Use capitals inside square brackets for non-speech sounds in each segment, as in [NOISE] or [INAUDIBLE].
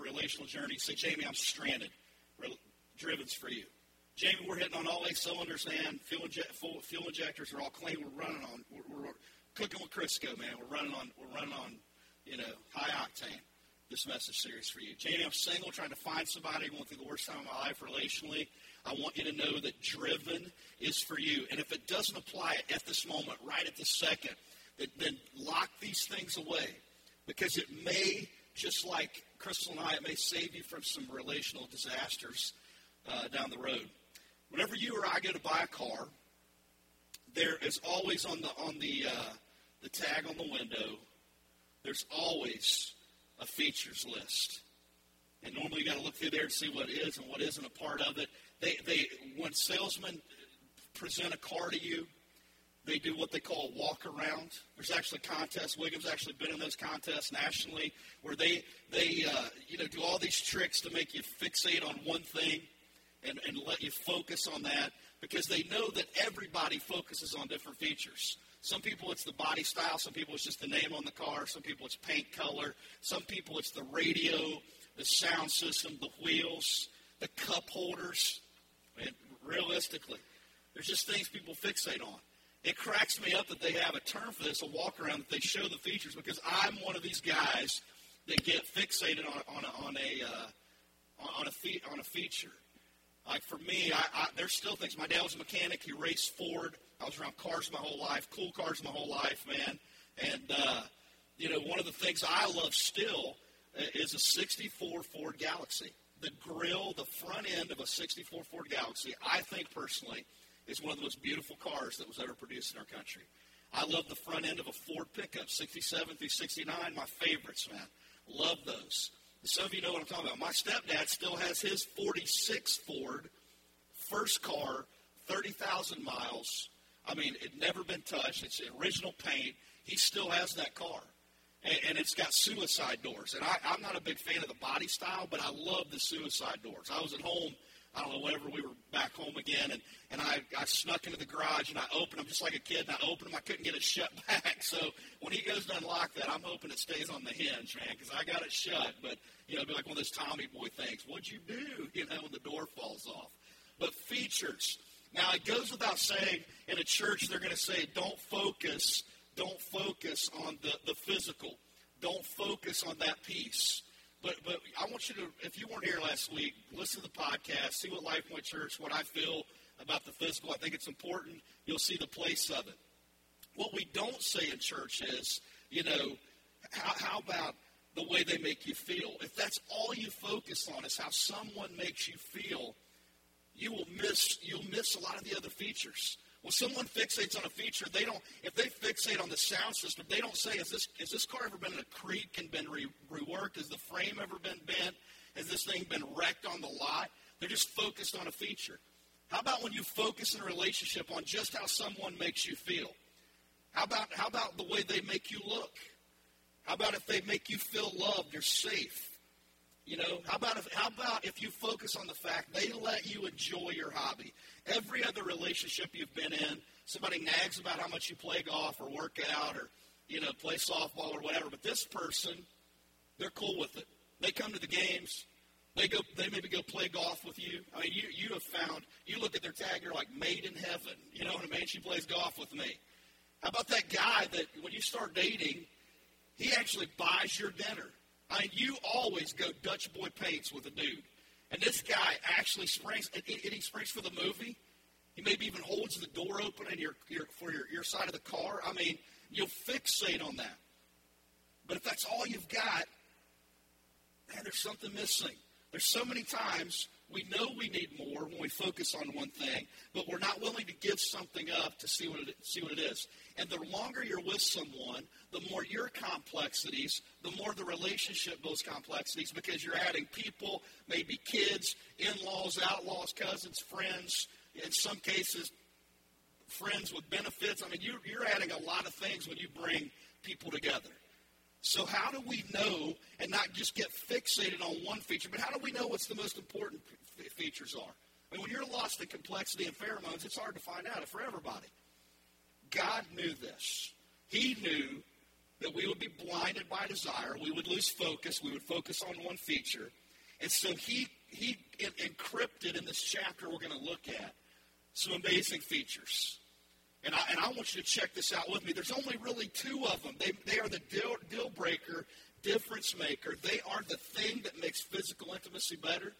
your relational journey. Say, Jamie, I'm stranded. Driven's for you. Jamie, we're hitting on all eight cylinders, man. Fuel, inje- full, fuel injectors are all clean. We're running on. We're, we're cooking with Crisco, man. We're running on. We're running on. You know, high octane. This message series for you, Jamie. I'm single, trying to find somebody. Going through the worst time of my life relationally. I want you to know that driven is for you. And if it doesn't apply at this moment, right at this second, then lock these things away because it may, just like Crystal and I, it may save you from some relational disasters uh, down the road. Whenever you or I go to buy a car, there is always on the on the uh, the tag on the window. There's always a features list, and normally you got to look through there to see what is and what isn't a part of it. They they when salesmen present a car to you, they do what they call a walk around. There's actually contests. Wiggum's actually been in those contests nationally where they they uh, you know do all these tricks to make you fixate on one thing and, and let you focus on that because they know that everybody focuses on different features. Some people it's the body style, some people it's just the name on the car, some people it's paint color, some people it's the radio, the sound system, the wheels, the cup holders. And realistically, there's just things people fixate on. It cracks me up that they have a term for this, a walk around, that they show the features because I'm one of these guys that get fixated on, on a, on a, uh, on a, fe- on a feature. Like for me, I, I, there's still things. My dad was a mechanic. He raced Ford. I was around cars my whole life, cool cars my whole life, man. And, uh, you know, one of the things I love still uh, is a 64 Ford Galaxie. The grill, the front end of a 64 Ford Galaxie, I think personally – is one of the most beautiful cars that was ever produced in our country. I love the front end of a Ford pickup, 67 through 69, my favorites, man. Love those. Some of you know what I'm talking about. My stepdad still has his 46 Ford, first car, 30,000 miles. I mean, it never been touched. It's original paint. He still has that car. And, and it's got suicide doors. And I, I'm not a big fan of the body style, but I love the suicide doors. I was at home I don't know, whenever we were back home again, and, and I, I snuck into the garage and I opened them just like a kid, and I opened them. I couldn't get it [LAUGHS] shut back. So when he goes to unlock that, I'm hoping it stays on the hinge, man, because I got it shut. But, you know, it'd be like one of those Tommy Boy things. What'd you do, [LAUGHS] you know, when the door falls off? But features. Now, it goes without saying in a church, they're going to say, don't focus, don't focus on the, the physical. Don't focus on that piece. But but I want you to, if you weren't here last week, listen to the podcast, see what Life Point Church, what I feel about the physical. I think it's important. You'll see the place of it. What we don't say in church is, you know, how, how about the way they make you feel? If that's all you focus on is how someone makes you feel, you will miss you'll miss a lot of the other features. When someone fixates on a feature, they don't. If they fixate on the sound system, they don't say, "Has this has this car ever been in a creek and been re- reworked? Has the frame ever been bent? Has this thing been wrecked on the lot?" They're just focused on a feature. How about when you focus in a relationship on just how someone makes you feel? How about how about the way they make you look? How about if they make you feel loved or safe? You know, how about if how about if you focus on the fact they let you enjoy your hobby? Every other relationship you've been in, somebody nags about how much you play golf or work out or you know play softball or whatever, but this person, they're cool with it. They come to the games. They go. They maybe go play golf with you. I mean, you you have found. You look at their tag. You're like made in heaven. You know what I mean? She plays golf with me. How about that guy that when you start dating, he actually buys your dinner. I mean, you always go Dutch boy paints with a dude. And this guy actually springs, and he springs for the movie. He maybe even holds the door open in your, your, for your, your side of the car. I mean, you'll fixate on that. But if that's all you've got, man, there's something missing. There's so many times we know we need more when we focus on one thing, but we're not willing to give something up to see what it, see what it is. And the longer you're with someone, the more your complexities, the more the relationship builds complexities because you're adding people, maybe kids, in-laws, outlaws, cousins, friends, in some cases, friends with benefits. I mean, you, you're adding a lot of things when you bring people together. So, how do we know and not just get fixated on one feature, but how do we know what's the most important features are? I mean, when you're lost in complexity and pheromones, it's hard to find out for everybody. God knew this. He knew that we would be blinded by desire. We would lose focus. We would focus on one feature. And so he, he encrypted in this chapter we're going to look at some amazing features. And I, and I want you to check this out with me. There's only really two of them. They, they are the deal, deal breaker, difference maker. They are the thing that makes physical intimacy better.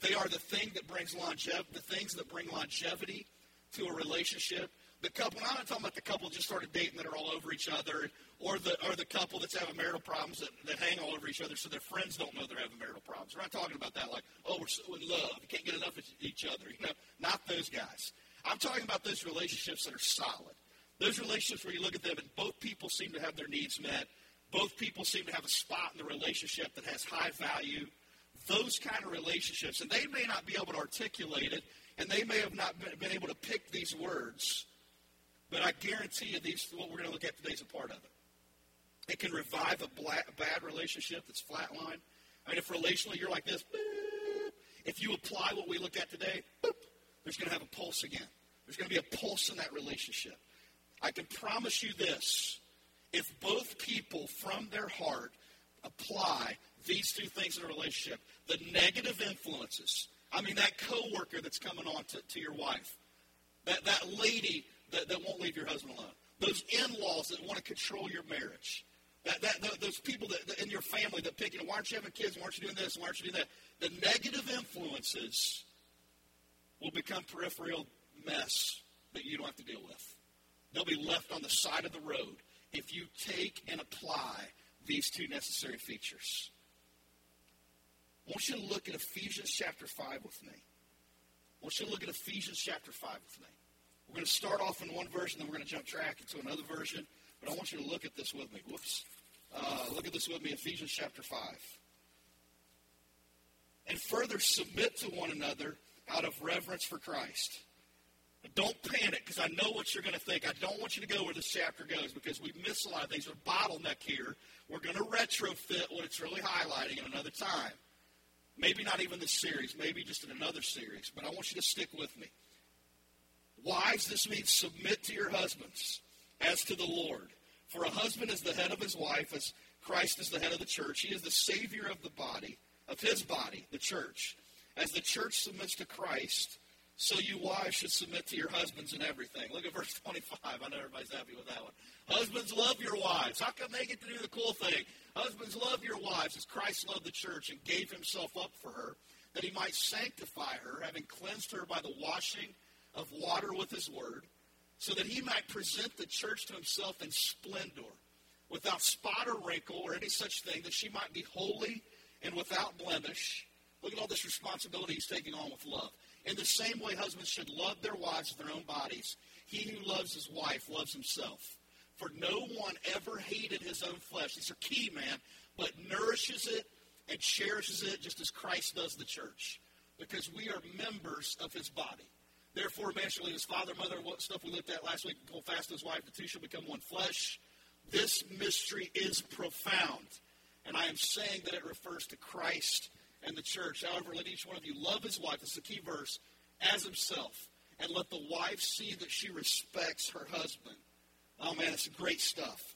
They are the thing that brings longevity, the things that bring longevity to a relationship. The couple, I'm not talking about the couple that just started dating that are all over each other, or the or the couple that's having marital problems that, that hang all over each other so their friends don't know they're having marital problems. We're not talking about that like, oh, we're so in love. We can't get enough of each other. You know, not those guys. I'm talking about those relationships that are solid. Those relationships where you look at them and both people seem to have their needs met. Both people seem to have a spot in the relationship that has high value. Those kind of relationships. And they may not be able to articulate it, and they may have not been able to pick these words. But I guarantee you, these what we're going to look at today is a part of it. It can revive a bad relationship that's flatline. I mean, if relationally you're like this, if you apply what we look at today, there's going to have a pulse again. There's going to be a pulse in that relationship. I can promise you this. If both people from their heart apply these two things in a relationship, the negative influences, I mean, that coworker that's coming on to, to your wife, that, that lady that, that won't leave your husband alone, those in-laws that want to control your marriage, that, that, those people that, that, in your family that pick, you know, why aren't you having kids? Why aren't you doing this? Why aren't you doing that? The negative influences will become peripheral mess that you don't have to deal with. They'll be left on the side of the road if you take and apply these two necessary features. I want you to look at Ephesians chapter 5 with me. I want you to look at Ephesians chapter 5 with me. We're going to start off in one version, then we're going to jump track into another version. But I want you to look at this with me. Whoops. Uh, look at this with me, Ephesians chapter 5. And further submit to one another out of reverence for Christ. But don't panic because I know what you're going to think. I don't want you to go where this chapter goes because we miss a lot of things. We're bottleneck here. We're going to retrofit what it's really highlighting in another time. Maybe not even this series, maybe just in another series. But I want you to stick with me. Wives, this means submit to your husbands as to the Lord. For a husband is the head of his wife, as Christ is the head of the church. He is the Savior of the body, of his body, the church. As the church submits to Christ, so you wives should submit to your husbands in everything. Look at verse 25. I know everybody's happy with that one. Husbands, love your wives. How come they get to do the cool thing? Husbands, love your wives as Christ loved the church and gave himself up for her, that he might sanctify her, having cleansed her by the washing of water with his word, so that he might present the church to himself in splendor, without spot or wrinkle or any such thing, that she might be holy and without blemish. Look at all this responsibility he's taking on with love. In the same way, husbands should love their wives with their own bodies. He who loves his wife loves himself. For no one ever hated his own flesh. These are key, man. But nourishes it and cherishes it just as Christ does the church. Because we are members of his body. Therefore, man shall leave his father, mother, what stuff we looked at last week, hold fast to his wife, the two shall become one flesh. This mystery is profound. And I am saying that it refers to Christ and the church. However, let each one of you love his wife, is the key verse, as himself. And let the wife see that she respects her husband. Oh man, it's great stuff.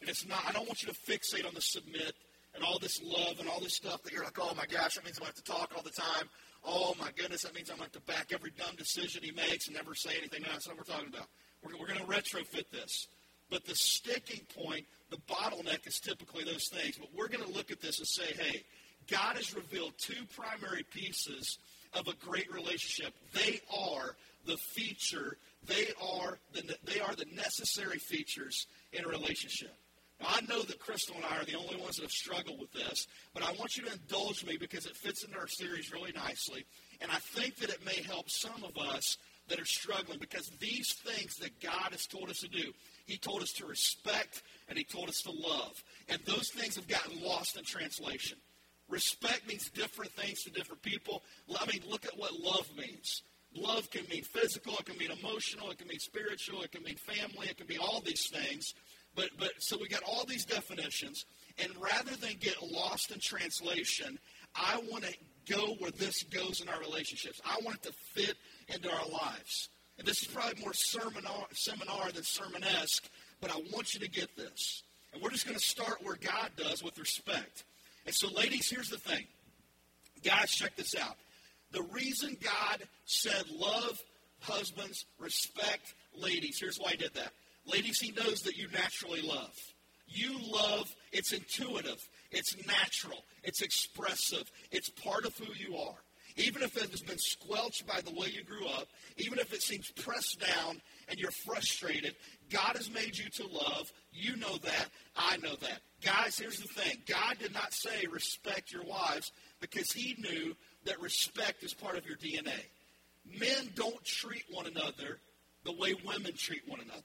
And it's not, I don't want you to fixate on the submit and all this love and all this stuff that you're like, oh my gosh, that means I'm going to have to talk all the time. Oh my goodness, that means I'm going to back every dumb decision he makes and never say anything. No, that's not what we're talking about. We're, we're going to retrofit this. But the sticking point, the bottleneck is typically those things. But we're going to look at this and say, hey, God has revealed two primary pieces of a great relationship. They are the feature, they are the, they are the necessary features in a relationship. Now, I know that Crystal and I are the only ones that have struggled with this, but I want you to indulge me because it fits into our series really nicely. And I think that it may help some of us that are struggling because these things that God has told us to do, He told us to respect and He told us to love. And those things have gotten lost in translation. Respect means different things to different people. I mean, look at what love means. Love can mean physical, it can mean emotional, it can mean spiritual, it can mean family, it can be all these things. But but so we got all these definitions, and rather than get lost in translation, I want to go where this goes in our relationships. I want it to fit into our lives. And this is probably more seminar, seminar than sermon-esque, but I want you to get this. And we're just going to start where God does with respect. And so, ladies, here's the thing. Guys, check this out. The reason God said love husbands, respect ladies, here's why he did that. Ladies, he knows that you naturally love. You love, it's intuitive, it's natural, it's expressive, it's part of who you are. Even if it has been squelched by the way you grew up, even if it seems pressed down and you're frustrated, God has made you to love. You know that. I know that. Guys, here's the thing God did not say respect your wives because he knew that respect is part of your DNA. Men don't treat one another the way women treat one another.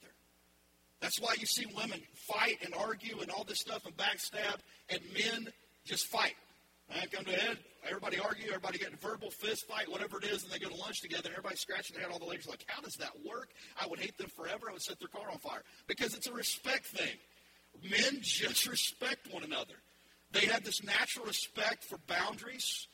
That's why you see women fight and argue and all this stuff and backstab, and men just fight. I come to head, everybody argue, everybody get a verbal fist fight, whatever it is, and they go to lunch together, and everybody scratching their head. All the ladies are like, how does that work? I would hate them forever. I would set their car on fire. Because it's a respect thing. Men [LAUGHS] just respect one another. They have this natural respect for boundaries.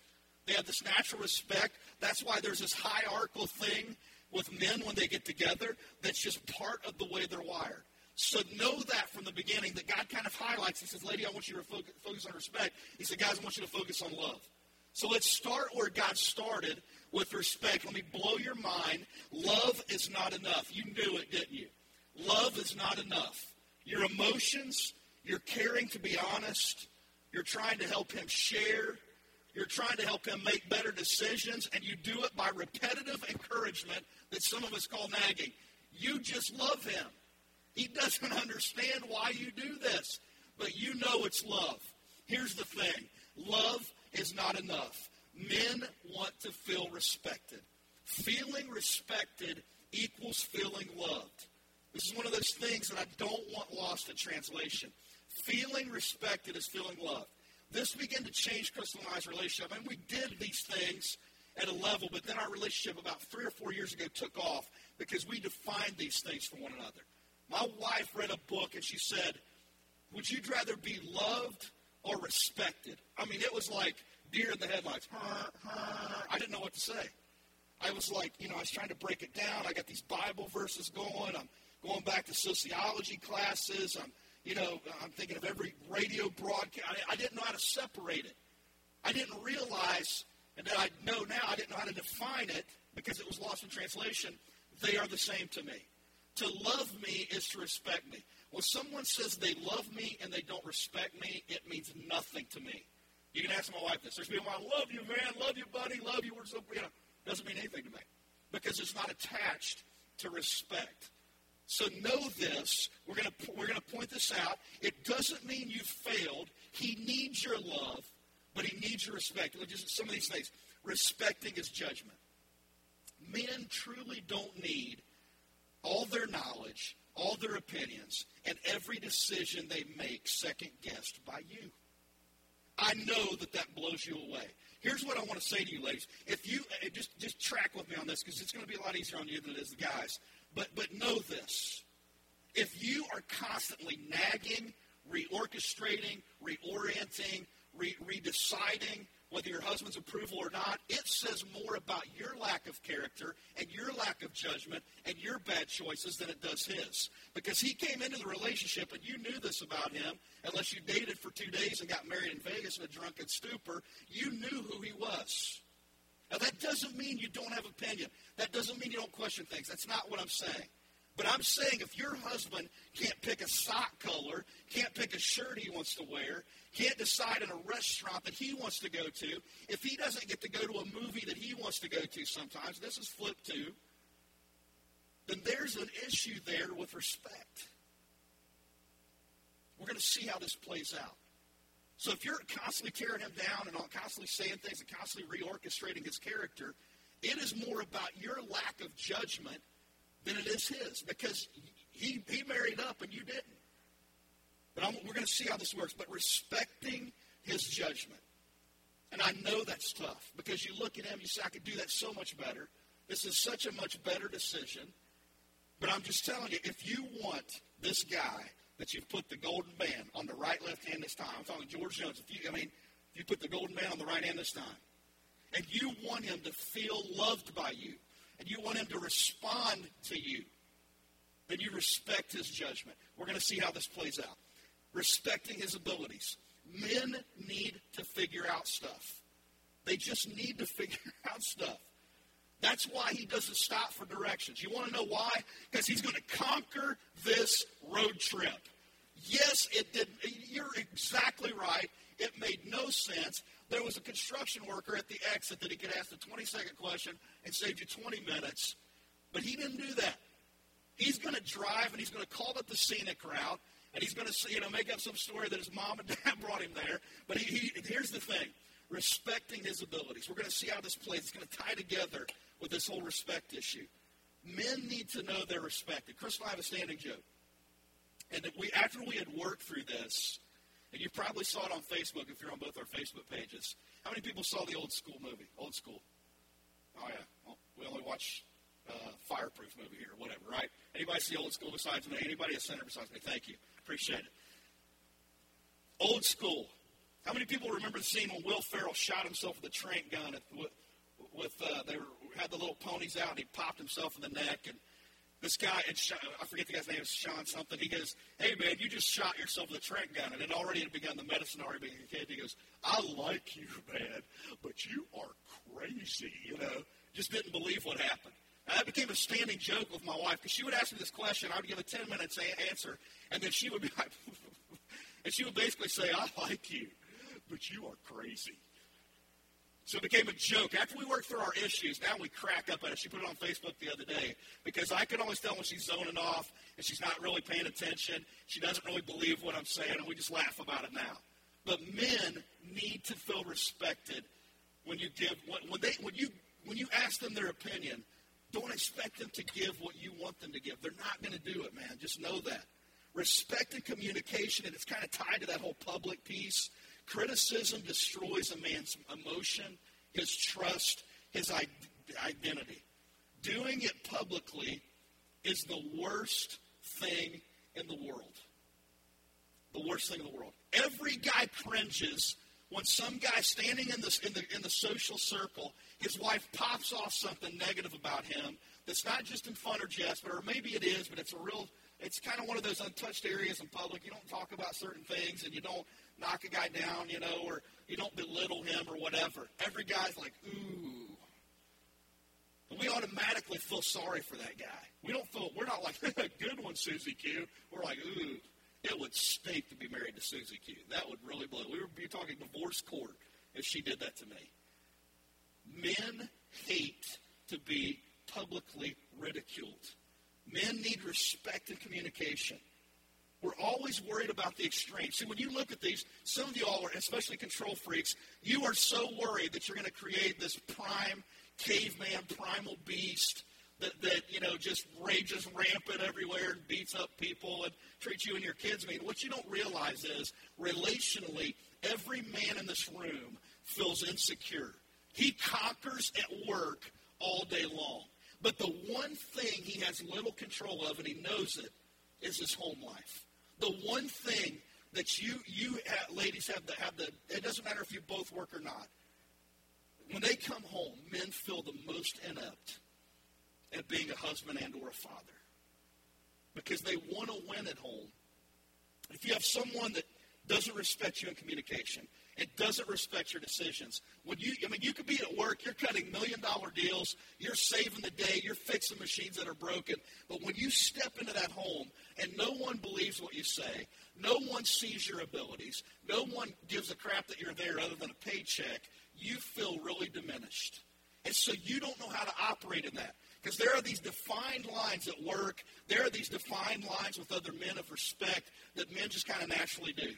They have this natural respect. That's why there's this hierarchical thing with men when they get together that's just part of the way they're wired. So know that from the beginning that God kind of highlights. He says, Lady, I want you to focus on respect. He said, Guys, I want you to focus on love. So let's start where God started with respect. Let me blow your mind. Love is not enough. You knew it, didn't you? Love is not enough. Your emotions, you're caring to be honest, you're trying to help him share, you're trying to help him make better decisions, and you do it by repetitive encouragement that some of us call nagging. You just love him. He doesn't understand why you do this, but you know it's love. Here's the thing love is not enough. Men want to feel respected. Feeling respected equals feeling loved. This is one of those things that I don't want lost in translation. Feeling respected is feeling loved. This began to change Crystal and I's relationship. Mean, we did these things at a level, but then our relationship about three or four years ago took off because we defined these things for one another. My wife read a book and she said, Would you rather be loved or respected? I mean, it was like deer in the headlights. [LAUGHS] I didn't know what to say. I was like, you know, I was trying to break it down. I got these Bible verses going. I'm going back to sociology classes. I'm, you know, I'm thinking of every radio broadcast. I, I didn't know how to separate it. I didn't realize, and that I know now, I didn't know how to define it because it was lost in translation. They are the same to me. To love me is to respect me. When someone says they love me and they don't respect me, it means nothing to me. You can ask my wife this. There's people, I love you, man, love you, buddy, love you. We're so, you know, doesn't mean anything to me because it's not attached to respect. So know this. We're going to we're going to point this out. It doesn't mean you failed. He needs your love, but he needs your respect. Just some of these things. Respecting his judgment. Men truly don't need all their knowledge, all their opinions, and every decision they make second guessed by you. I know that that blows you away. Here's what I want to say to you, ladies. If you uh, just just track with me on this, because it's going to be a lot easier on you than it is the guys. But but know this: if you are constantly nagging, reorchestrating, reorienting, re- redeciding, whether your husband's approval or not, it says more about your lack of character and your lack of judgment and your bad choices than it does his. Because he came into the relationship and you knew this about him, unless you dated for two days and got married in Vegas in a drunken stupor, you knew who he was. Now, that doesn't mean you don't have opinion. That doesn't mean you don't question things. That's not what I'm saying. But I'm saying if your husband can't pick a sock color, can't pick a shirt he wants to wear, can't decide in a restaurant that he wants to go to, if he doesn't get to go to a movie that he wants to go to sometimes, this is flip two, then there's an issue there with respect. We're going to see how this plays out. So if you're constantly tearing him down and constantly saying things and constantly reorchestrating his character, it is more about your lack of judgment than it is his because he, he married up and you didn't. But I'm, we're going to see how this works. But respecting his judgment. And I know that's tough because you look at him, you say, I could do that so much better. This is such a much better decision. But I'm just telling you, if you want this guy that you've put the golden band on the right left hand this time, I'm talking George Jones. If you, I mean, if you put the golden band on the right hand this time, and you want him to feel loved by you, and you want him to respond to you, then you respect his judgment. We're going to see how this plays out. respecting his abilities. Men need to figure out stuff. They just need to [LAUGHS] figure out stuff. That's why he doesn't stop for directions. You want to know why? Because he's going to conquer this road trip. Yes, it did. You're exactly right. It made no sense. There was a construction worker at the exit that he could ask the 20 second question and save you 20 minutes. But he didn't do that. He's going to drive and he's going to call up the scenic route and he's going to you know make up some story that his mom and [LAUGHS] dad brought him there. But he, he here's the thing: respecting his abilities. We're going to see how this plays. It's going to tie together with this whole respect issue. Men need to know they're respected. Chris and I have a standing joke. And we, after we had worked through this, and you probably saw it on Facebook if you're on both our Facebook pages. How many people saw the old school movie? Old school. Oh yeah. Well, we only watch uh, fireproof movie here, whatever, right? Anybody see old school besides me? Anybody a center besides me? Thank you. Appreciate it. Old school. How many people remember the scene when Will Ferrell shot himself with a trank gun at, with, with uh, they were, had the little ponies out and he popped himself in the neck and this guy, and I forget the guy's name, is Sean something. He goes, "Hey man, you just shot yourself with a trank gun," and it already had begun. The medicine already being a kid. He goes, "I like you, man, but you are crazy." You know, just didn't believe what happened. Now, that became a standing joke with my wife because she would ask me this question. I would give a ten minutes answer, and then she would be [LAUGHS] like, [LAUGHS] and she would basically say, "I like you, but you are crazy." So it became a joke. After we worked through our issues, now we crack up at it. She put it on Facebook the other day because I can always tell when she's zoning off and she's not really paying attention. She doesn't really believe what I'm saying, and we just laugh about it now. But men need to feel respected when you give when they when you when you ask them their opinion. Don't expect them to give what you want them to give. They're not going to do it, man. Just know that. Respect and communication, and it's kind of tied to that whole public piece. Criticism destroys a man's emotion, his trust, his identity. Doing it publicly is the worst thing in the world. The worst thing in the world. Every guy cringes when some guy standing in the, in the, in the social circle, his wife pops off something negative about him that's not just in fun or jest, but or maybe it is, but it's a real, it's kind of one of those untouched areas in public. You don't talk about certain things and you don't knock a guy down, you know, or you don't belittle him or whatever. Every guy's like, ooh. And we automatically feel sorry for that guy. We don't feel, we're not like, [LAUGHS] good one, Susie Q. We're like, ooh, it would stink to be married to Susie Q. That would really blow. We would be talking divorce court if she did that to me. Men hate to be publicly ridiculed. Men need respect and communication. We're always worried about the extremes. See, when you look at these, some of you all are, especially control freaks, you are so worried that you're going to create this prime caveman, primal beast that, that, you know, just rages rampant everywhere and beats up people and treats you and your kids I mean. What you don't realize is, relationally, every man in this room feels insecure. He conquers at work all day long. But the one thing he has little control of, and he knows it, is his home life. The one thing that you you ladies have the have the it doesn't matter if you both work or not. When they come home, men feel the most inept at being a husband and or a father because they want to win at home. If you have someone that doesn't respect you in communication, it doesn't respect your decisions. When you, I mean, you could be at work, you're cutting million dollar deals, you're saving the day, you're fixing machines that are broken. But when you step into that home and no one believes what you say, no one sees your abilities, no one gives a crap that you're there other than a paycheck, you feel really diminished. And so you don't know how to operate in that. Because there are these defined lines at work, there are these defined lines with other men of respect that men just kind of naturally do.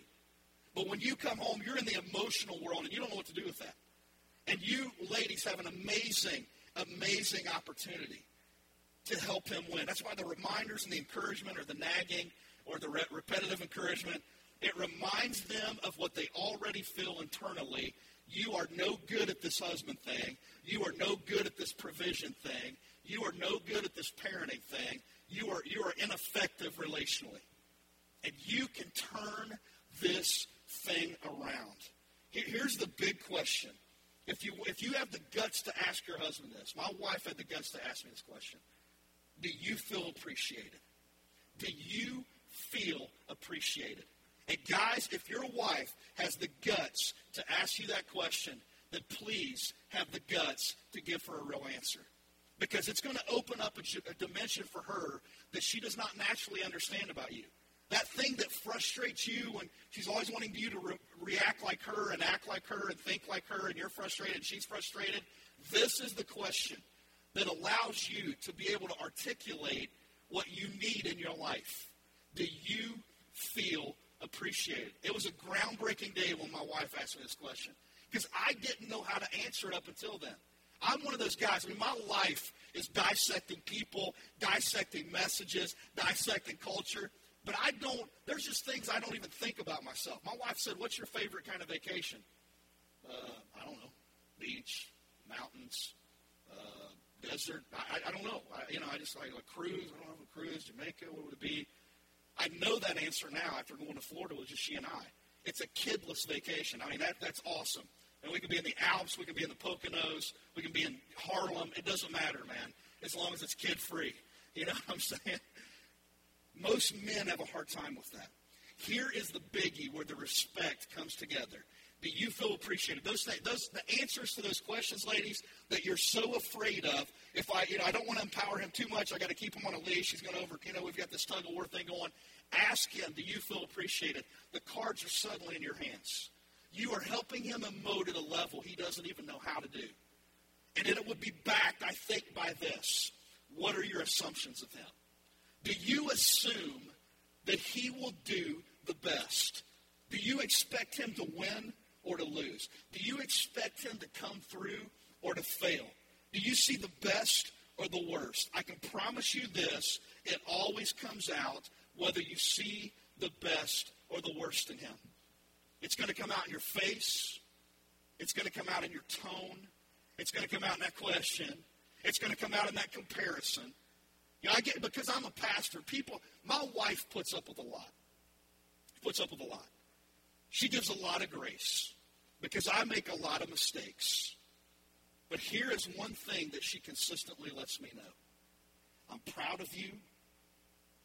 But when you come home, you're in the emotional world and you don't know what to do with that. And you ladies have an amazing, amazing opportunity to help him win. That's why the reminders and the encouragement or the nagging or the re- repetitive encouragement, it reminds them of what they already feel internally. You are no good at this husband thing. You are no good at this provision thing. You are no good at this parenting thing. You are, you are ineffective relationally. And you can turn this thing around. Here's the big question. If you, if you have the guts to ask your husband this, my wife had the guts to ask me this question Do you feel appreciated? Do you feel appreciated? And guys, if your wife has the guts to ask you that question, then please have the guts to give her a real answer. Because it's going to open up a, a dimension for her that she does not naturally understand about you. That thing that frustrates you when she's always wanting you to re- react like her and act like her and think like her, and you're frustrated and she's frustrated. This is the question that allows you to be able to articulate what you need in your life. Do you feel appreciated? It was a groundbreaking day when my wife asked me this question because I didn't know how to answer it up until then. I'm one of those guys. I mean, my life is dissecting people, dissecting messages, dissecting culture. But I don't, there's just things I don't even think about myself. My wife said, What's your favorite kind of vacation? Uh, I don't know. Beach, mountains, uh, desert. I, I don't know. I, you know, I just like a cruise. I don't know, a cruise, Jamaica, what would it be? I know that answer now after going to Florida with just she and I. It's a kidless vacation. I mean, that, that's awesome. And we can be in the Alps, we can be in the Poconos, we can be in Harlem. It doesn't matter, man, as long as it's kid free. You know what I'm [LAUGHS] saying? Most men have a hard time with that. Here is the biggie where the respect comes together. Do you feel appreciated? Those, those the answers to those questions, ladies, that you're so afraid of. If I, you know, I don't want to empower him too much. I got to keep him on a leash. He's going to over, you know, we've got this tug of war thing going. Ask him, do you feel appreciated? The cards are suddenly in your hands. You are helping him emote at a level he doesn't even know how to do. And then it would be backed, I think, by this. What are your assumptions of him? Do you assume that he will do the best? Do you expect him to win or to lose? Do you expect him to come through or to fail? Do you see the best or the worst? I can promise you this it always comes out whether you see the best or the worst in him. It's going to come out in your face. It's going to come out in your tone. It's going to come out in that question. It's going to come out in that comparison. You know, I get because I'm a pastor. People, my wife puts up with a lot. Puts up with a lot. She gives a lot of grace because I make a lot of mistakes. But here is one thing that she consistently lets me know. I'm proud of you,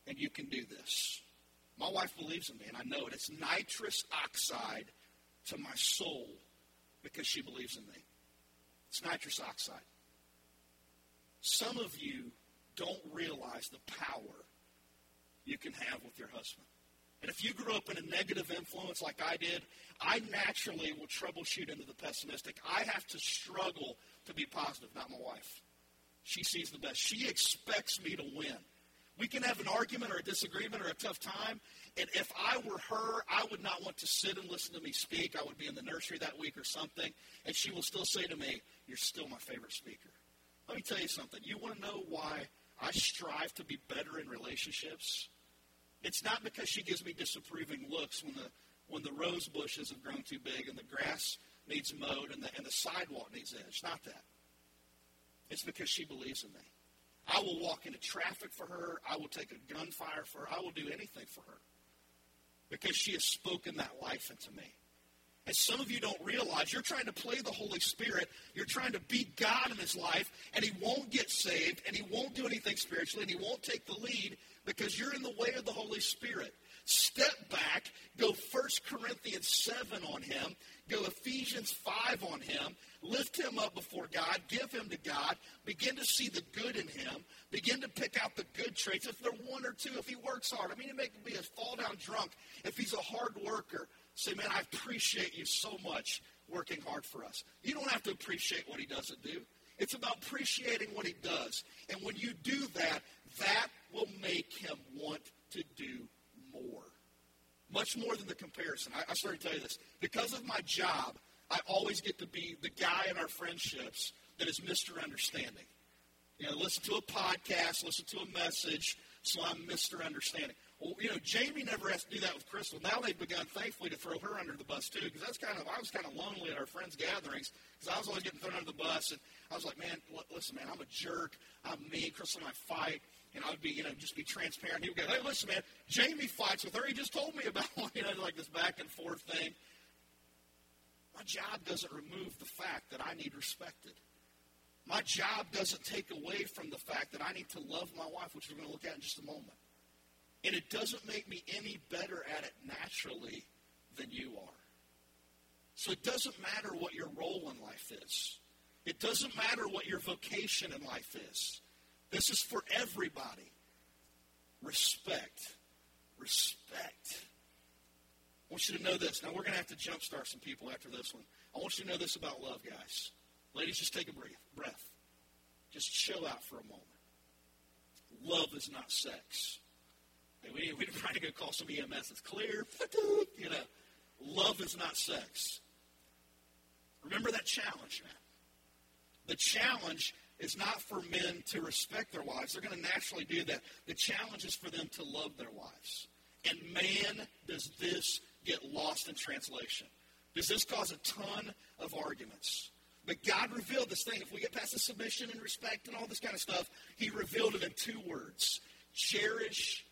and you can do this. My wife believes in me, and I know it. It's nitrous oxide to my soul because she believes in me. It's nitrous oxide. Some of you don't realize the power you can have with your husband. And if you grew up in a negative influence like I did, I naturally will troubleshoot into the pessimistic. I have to struggle to be positive, not my wife. She sees the best. She expects me to win. We can have an argument or a disagreement or a tough time, and if I were her, I would not want to sit and listen to me speak. I would be in the nursery that week or something, and she will still say to me, You're still my favorite speaker. Let me tell you something. You want to know why I strive to be better in relationships? It's not because she gives me disapproving looks when the when the rose bushes have grown too big and the grass needs mowed and the, and the sidewalk needs edged. Not that. It's because she believes in me. I will walk into traffic for her. I will take a gunfire for her. I will do anything for her because she has spoken that life into me. Some of you don't realize you're trying to play the Holy Spirit. You're trying to beat God in his life, and he won't get saved, and he won't do anything spiritually, and he won't take the lead because you're in the way of the Holy Spirit. Step back, go 1 Corinthians 7 on him, go Ephesians 5 on him, lift him up before God, give him to God, begin to see the good in him, begin to pick out the good traits. If they're one or two, if he works hard, I mean, it may be a fall down drunk, if he's a hard worker, say, man, I appreciate you so much working hard for us. You don't have to appreciate what he doesn't do. It's about appreciating what he does. And when you do that, that will make him want to do more. Much more than the comparison. I, I started to tell you this. Because of my job, I always get to be the guy in our friendships that is Mr. Understanding. You know, listen to a podcast, listen to a message, so I'm Mr. Understanding. Well, you know, Jamie never has to do that with Crystal. Now they've begun, thankfully, to throw her under the bus too, because that's kind of I was kind of lonely at our friends' gatherings because I was always getting thrown under the bus, and I was like, man, listen, man, I'm a jerk. I'm mean. Crystal and I fight, and I would be, you know, just be transparent. He would go, hey, listen, man, Jamie fights with her. He just told me about, [LAUGHS] you know, like this back and forth thing. My job doesn't remove the fact that I need respected. My job doesn't take away from the fact that I need to love my wife, which we're going to look at in just a moment. And it doesn't make me any better at it naturally than you are. So it doesn't matter what your role in life is. It doesn't matter what your vocation in life is. This is for everybody. Respect. Respect. I want you to know this. Now, we're going to have to jumpstart some people after this one. I want you to know this about love, guys. Ladies, just take a breath. breath. Just chill out for a moment. Love is not sex. We, we're trying to go call some EMS. Uh, it's clear. [LAUGHS] You know, love is not sex. Remember that challenge, man. The challenge is not for men to respect their wives. They're going to naturally do that. The challenge is for them to love their wives. And man, does this get lost in translation. Does this cause a ton of arguments? But God revealed this thing. If we get past the submission and respect and all this kind of stuff, He revealed it in two words cherish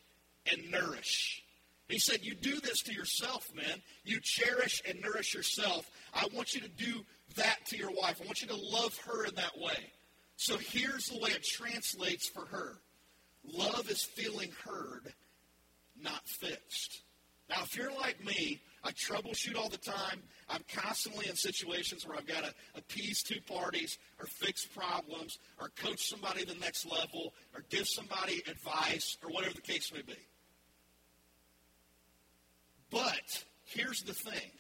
and nourish. He said, You do this to yourself, man. You cherish and nourish yourself. I want you to do that to your wife. I want you to love her in that way. So here's the way it translates for her love is feeling heard, not fixed. Now, if you're like me, I troubleshoot all the time. I'm constantly in situations where I've got to appease two parties or fix problems or coach somebody to the next level or give somebody advice or whatever the case may be. But here's the thing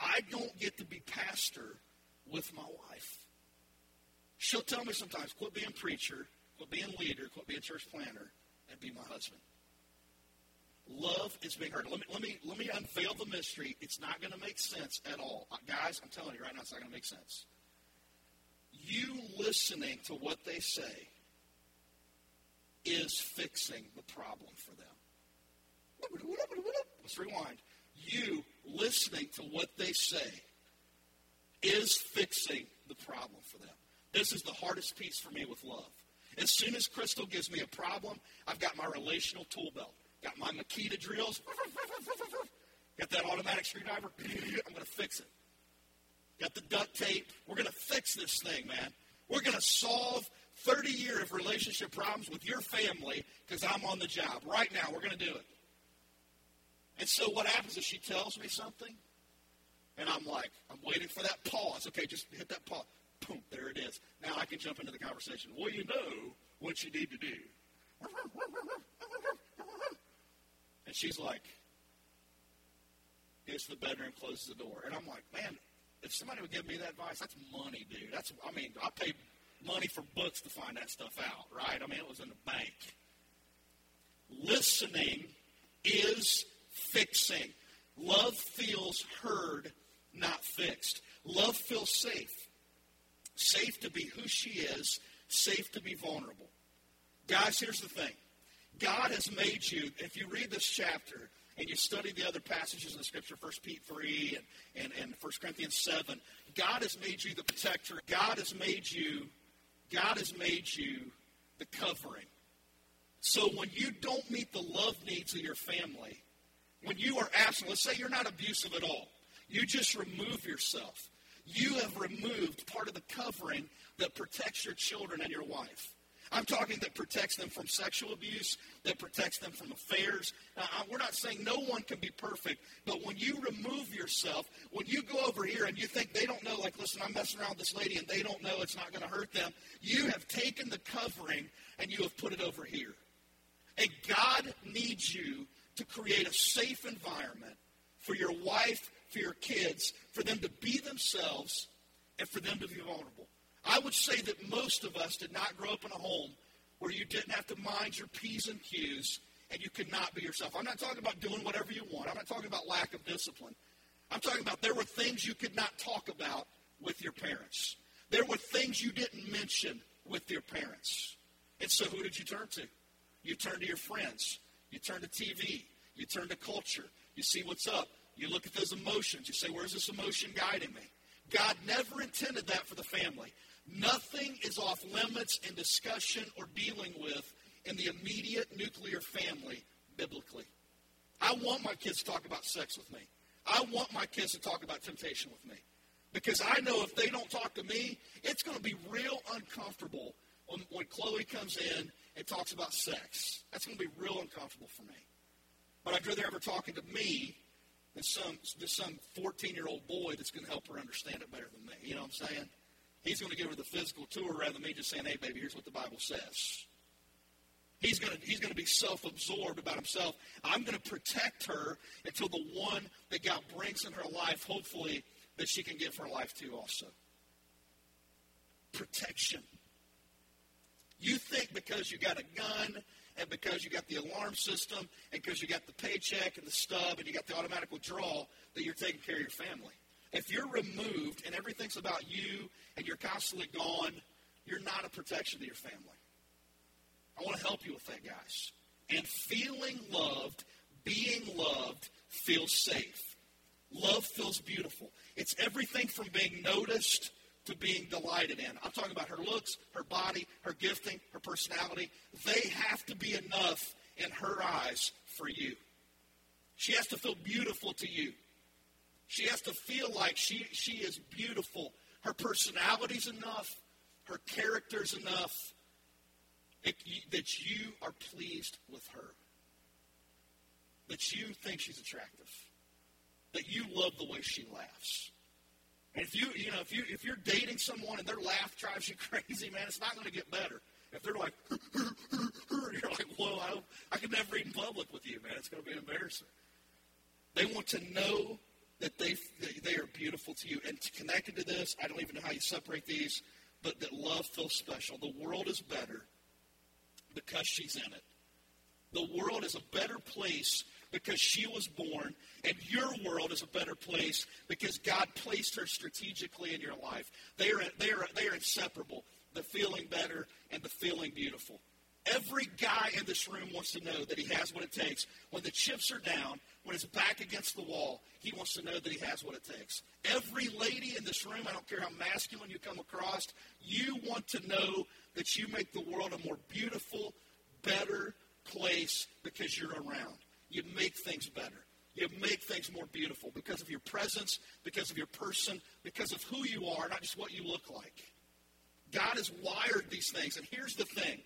I don't get to be pastor with my wife. She'll tell me sometimes, quit being preacher, quit being leader, quit being church planter, and be my husband. Love is being heard. Let me, let me, let me unveil the mystery. It's not going to make sense at all. Uh, guys, I'm telling you right now, it's not going to make sense. You listening to what they say is fixing the problem for them. Let's rewind. You listening to what they say is fixing the problem for them. This is the hardest piece for me with love. As soon as Crystal gives me a problem, I've got my relational tool belt. Got my Makita drills. Got that automatic screwdriver. [CLEARS THROAT] I'm going to fix it. Got the duct tape. We're going to fix this thing, man. We're going to solve 30 years of relationship problems with your family because I'm on the job. Right now, we're going to do it. And so what happens is she tells me something, and I'm like, I'm waiting for that pause. Okay, just hit that pause. Boom, there it is. Now I can jump into the conversation. Well, you know what you need to do. And she's like, gets to the bedroom, closes the door. And I'm like, man, if somebody would give me that advice, that's money, dude. That's I mean, I paid money for books to find that stuff out, right? I mean, it was in the bank. Listening is fixing. Love feels heard, not fixed. Love feels safe. Safe to be who she is, safe to be vulnerable. Guys, here's the thing. God has made you, if you read this chapter and you study the other passages in the scripture, 1 Pete 3 and, and, and 1 Corinthians 7, God has made you the protector. God has made you, God has made you the covering. So when you don't meet the love needs of your family, when you are absent, let's say you're not abusive at all, you just remove yourself. You have removed part of the covering that protects your children and your wife. I'm talking that protects them from sexual abuse, that protects them from affairs. Now, we're not saying no one can be perfect, but when you remove yourself, when you go over here and you think they don't know, like, listen, I'm messing around with this lady and they don't know it's not going to hurt them, you have taken the covering and you have put it over here. And God needs you to create a safe environment for your wife, for your kids, for them to be themselves, and for them to be vulnerable. I would say that most of us did not grow up in a home where you didn't have to mind your P's and Q's and you could not be yourself. I'm not talking about doing whatever you want. I'm not talking about lack of discipline. I'm talking about there were things you could not talk about with your parents. There were things you didn't mention with your parents. And so who did you turn to? You turned to your friends. You turn to TV. You turn to culture. You see what's up. You look at those emotions. You say, where's this emotion guiding me? God never intended that for the family. Nothing is off limits in discussion or dealing with in the immediate nuclear family biblically. I want my kids to talk about sex with me. I want my kids to talk about temptation with me. Because I know if they don't talk to me, it's going to be real uncomfortable when, when Chloe comes in and talks about sex. That's going to be real uncomfortable for me. But I'd rather have her talking to me than some, than some 14 year old boy that's going to help her understand it better than me. You know what I'm saying? He's going to give her the physical tour rather than me just saying, hey, baby, here's what the Bible says. He's going to, he's going to be self absorbed about himself. I'm going to protect her until the one that God brings in her life, hopefully, that she can give her life to also. Protection. You think because you got a gun and because you got the alarm system and because you got the paycheck and the stub and you got the automatic withdrawal that you're taking care of your family. If you're removed and everything's about you and you're constantly gone, you're not a protection to your family. I want to help you with that, guys. And feeling loved, being loved, feels safe. Love feels beautiful. It's everything from being noticed to being delighted in. I'm talking about her looks, her body, her gifting, her personality. They have to be enough in her eyes for you. She has to feel beautiful to you. She has to feel like she, she is beautiful. Her personality's enough. Her character's enough it, that you are pleased with her. That you think she's attractive. That you love the way she laughs. And if you, you know, if you if you're dating someone and their laugh drives you [LAUGHS] crazy, man, it's not going to get better. If they're like, [LAUGHS] you're like, whoa, I, I could never eat in public with you, man. It's going to be embarrassing. They want to know that they they are beautiful to you. And connected to this, I don't even know how you separate these, but that love feels special. The world is better because she's in it. The world is a better place because she was born, and your world is a better place because God placed her strategically in your life. They are, they are, they are inseparable the feeling better and the feeling beautiful. Every guy in this room wants to know that he has what it takes. When the chips are down, when his back against the wall, he wants to know that he has what it takes. Every lady in this room, I don't care how masculine you come across, you want to know that you make the world a more beautiful, better place because you're around. You make things better. You make things more beautiful because of your presence, because of your person, because of who you are, not just what you look like. God has wired these things. And here's the thing.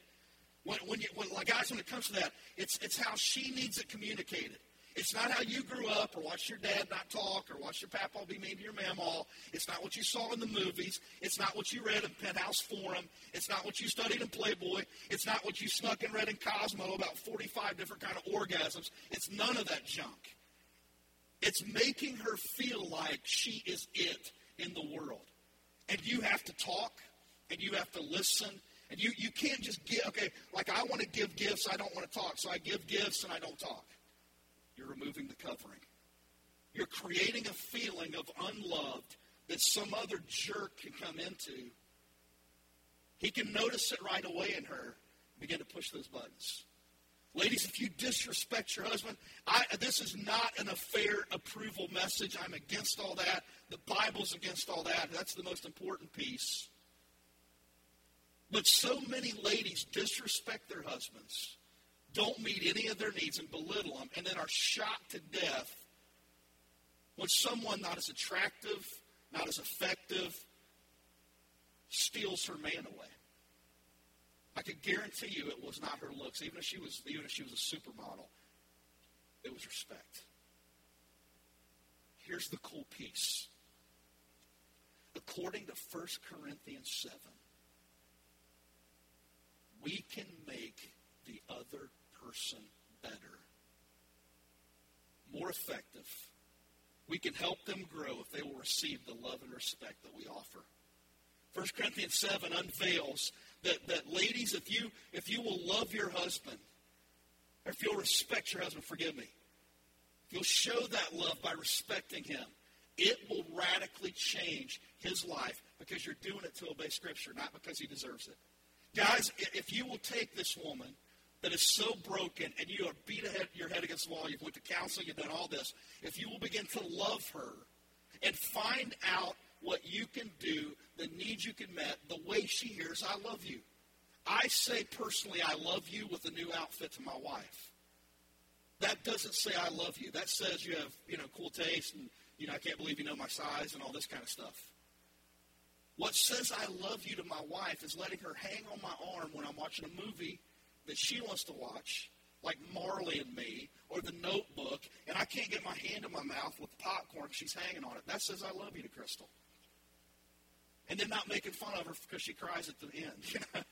When, when, you, when, guys, when it comes to that, it's, it's how she needs it communicated. It's not how you grew up or watched your dad not talk or watched your papa be mean to your mamaw. It's not what you saw in the movies. It's not what you read in Penthouse Forum. It's not what you studied in Playboy. It's not what you snuck and read in Cosmo about 45 different kind of orgasms. It's none of that junk. It's making her feel like she is it in the world. And you have to talk and you have to listen. And you, you can't just give, okay, like I want to give gifts, I don't want to talk. So I give gifts and I don't talk. You're removing the covering. You're creating a feeling of unloved that some other jerk can come into. He can notice it right away in her, and begin to push those buttons. Ladies, if you disrespect your husband, I, this is not an affair approval message. I'm against all that. The Bible's against all that. That's the most important piece. But so many ladies disrespect their husbands don't meet any of their needs and belittle them, and then are shot to death when someone not as attractive, not as effective, steals her man away. I can guarantee you it was not her looks, even if she was even if she was a supermodel. It was respect. Here's the cool piece. According to 1 Corinthians 7, we can make the other person better, more effective. We can help them grow if they will receive the love and respect that we offer. 1 Corinthians 7 unveils that, that ladies, if you if you will love your husband, or if you'll respect your husband, forgive me, if you'll show that love by respecting him, it will radically change his life because you're doing it to obey Scripture, not because he deserves it. Guys, if you will take this woman that is so broken and you have beat your head against the wall, you've went to counseling, you've done all this, if you will begin to love her and find out what you can do, the needs you can met, the way she hears, I love you. I say personally, I love you with a new outfit to my wife. That doesn't say I love you. That says you have, you know, cool taste and, you know, I can't believe you know my size and all this kind of stuff. What says I love you to my wife is letting her hang on my arm when I'm watching a movie that she wants to watch, like Marley and Me or The Notebook, and I can't get my hand in my mouth with the popcorn. She's hanging on it. That says I love you to Crystal. And then not making fun of her because she cries at the end. [LAUGHS]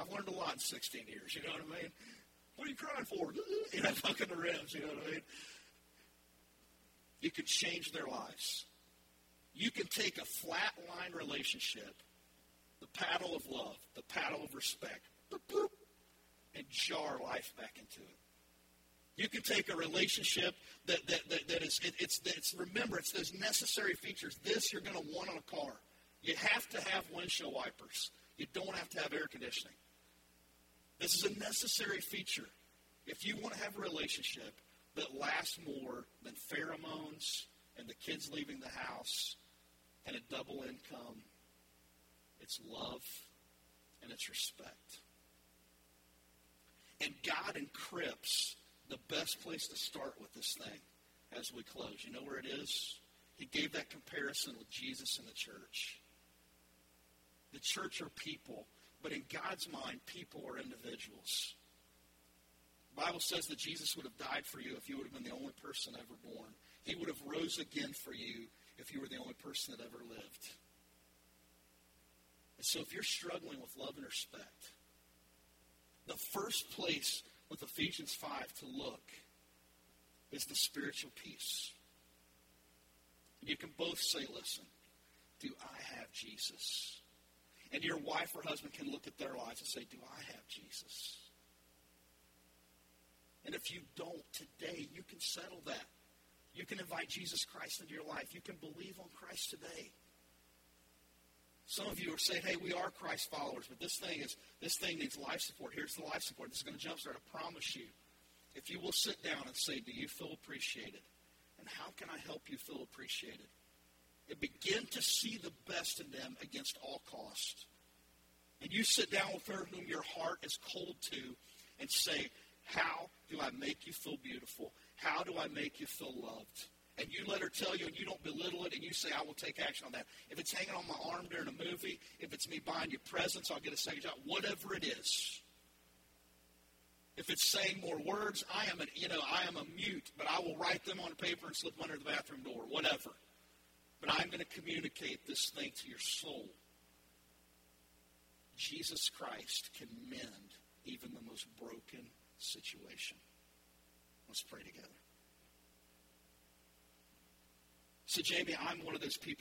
I've learned a lot in 16 years. You know what I mean? What are you crying for? [LAUGHS] You know, fucking the ribs. You know what I mean? You can change their lives. You can take a flat line relationship, the paddle of love, the paddle of respect, and jar life back into it. You can take a relationship that, that, that, that is, it, it's, it's, remember, it's those necessary features. This you're going to want on a car. You have to have windshield wipers. You don't have to have air conditioning. This is a necessary feature. If you want to have a relationship that lasts more than pheromones and the kids leaving the house and a double income, it's love and it's respect. And God encrypts the best place to start with this thing as we close. You know where it is? He gave that comparison with Jesus and the church. The church are people, but in God's mind, people are individuals. The Bible says that Jesus would have died for you if you would have been the only person ever born. He would have rose again for you if you were the only person that ever lived. And so if you're struggling with love and respect, the first place with Ephesians 5 to look is the spiritual piece. You can both say, listen, do I have Jesus? And your wife or husband can look at their lives and say, do I have Jesus? And if you don't today, you can settle that. You can invite Jesus Christ into your life. You can believe on Christ today. Some of you are saying, hey, we are Christ followers, but this thing is this thing needs life support. Here's the life support. This is going to jumpstart. I promise you. If you will sit down and say, Do you feel appreciated? And how can I help you feel appreciated? And begin to see the best in them against all cost. And you sit down with her whom your heart is cold to and say, How do I make you feel beautiful? How do I make you feel loved? And you let her tell you and you don't belittle it and you say, I will take action on that. If it's hanging on my arm during a movie, if it's me buying you presents, I'll get a second job, whatever it is. If it's saying more words, I am a, you know, I am a mute, but I will write them on paper and slip them under the bathroom door, whatever. But I'm going to communicate this thing to your soul. Jesus Christ can mend even the most broken situation. Let's pray together. So, Jamie, I'm one of those people